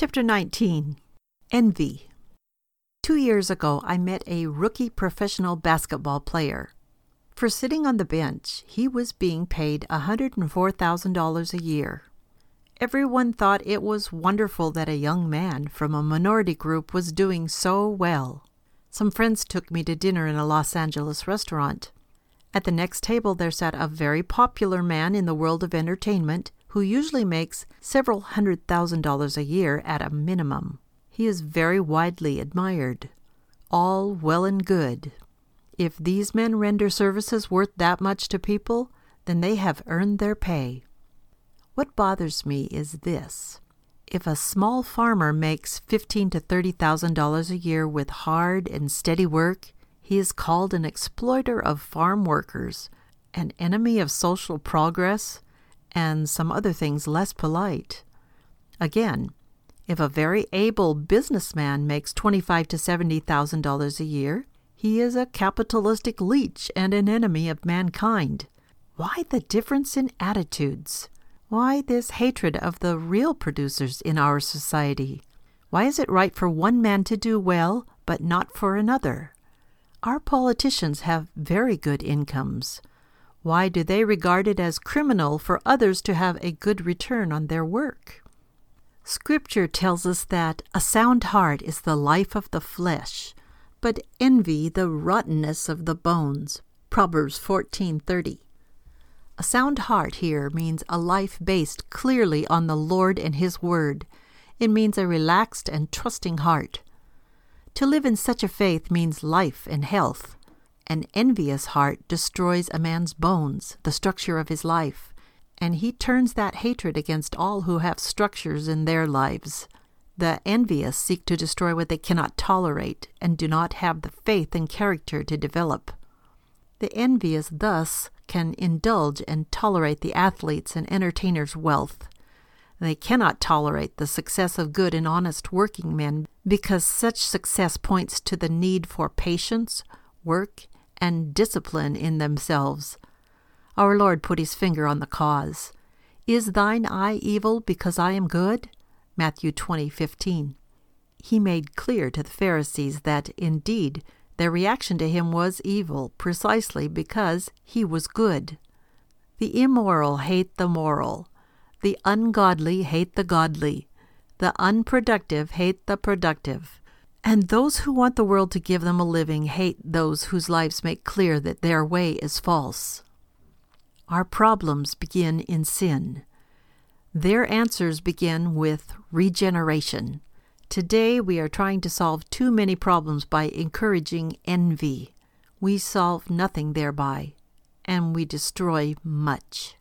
Chapter 19 Envy. Two years ago, I met a rookie professional basketball player. For sitting on the bench, he was being paid $104,000 a year. Everyone thought it was wonderful that a young man from a minority group was doing so well. Some friends took me to dinner in a Los Angeles restaurant. At the next table, there sat a very popular man in the world of entertainment who usually makes several hundred thousand dollars a year at a minimum. He is very widely admired. All well and good. If these men render services worth that much to people, then they have earned their pay. What bothers me is this. If a small farmer makes fifteen to thirty thousand dollars a year with hard and steady work, he is called an exploiter of farm workers, an enemy of social progress, and some other things less polite. Again, if a very able businessman makes twenty-five to seventy thousand dollars a year, he is a capitalistic leech and an enemy of mankind. Why the difference in attitudes? Why this hatred of the real producers in our society? Why is it right for one man to do well, but not for another? Our politicians have very good incomes. Why do they regard it as criminal for others to have a good return on their work? Scripture tells us that a sound heart is the life of the flesh, but envy the rottenness of the bones. Proverbs 14:30. A sound heart here means a life based clearly on the Lord and His Word. It means a relaxed and trusting heart. To live in such a faith means life and health. An envious heart destroys a man's bones, the structure of his life, and he turns that hatred against all who have structures in their lives. The envious seek to destroy what they cannot tolerate and do not have the faith and character to develop. The envious thus can indulge and tolerate the athletes and entertainers' wealth. They cannot tolerate the success of good and honest working men because such success points to the need for patience, work, and discipline in themselves. Our Lord put his finger on the cause. Is thine eye evil because I am good? Matthew 20:15. He made clear to the Pharisees that indeed their reaction to him was evil precisely because he was good. The immoral hate the moral. The ungodly hate the godly. The unproductive hate the productive. And those who want the world to give them a living hate those whose lives make clear that their way is false. Our problems begin in sin. Their answers begin with regeneration. Today, we are trying to solve too many problems by encouraging envy. We solve nothing thereby, and we destroy much.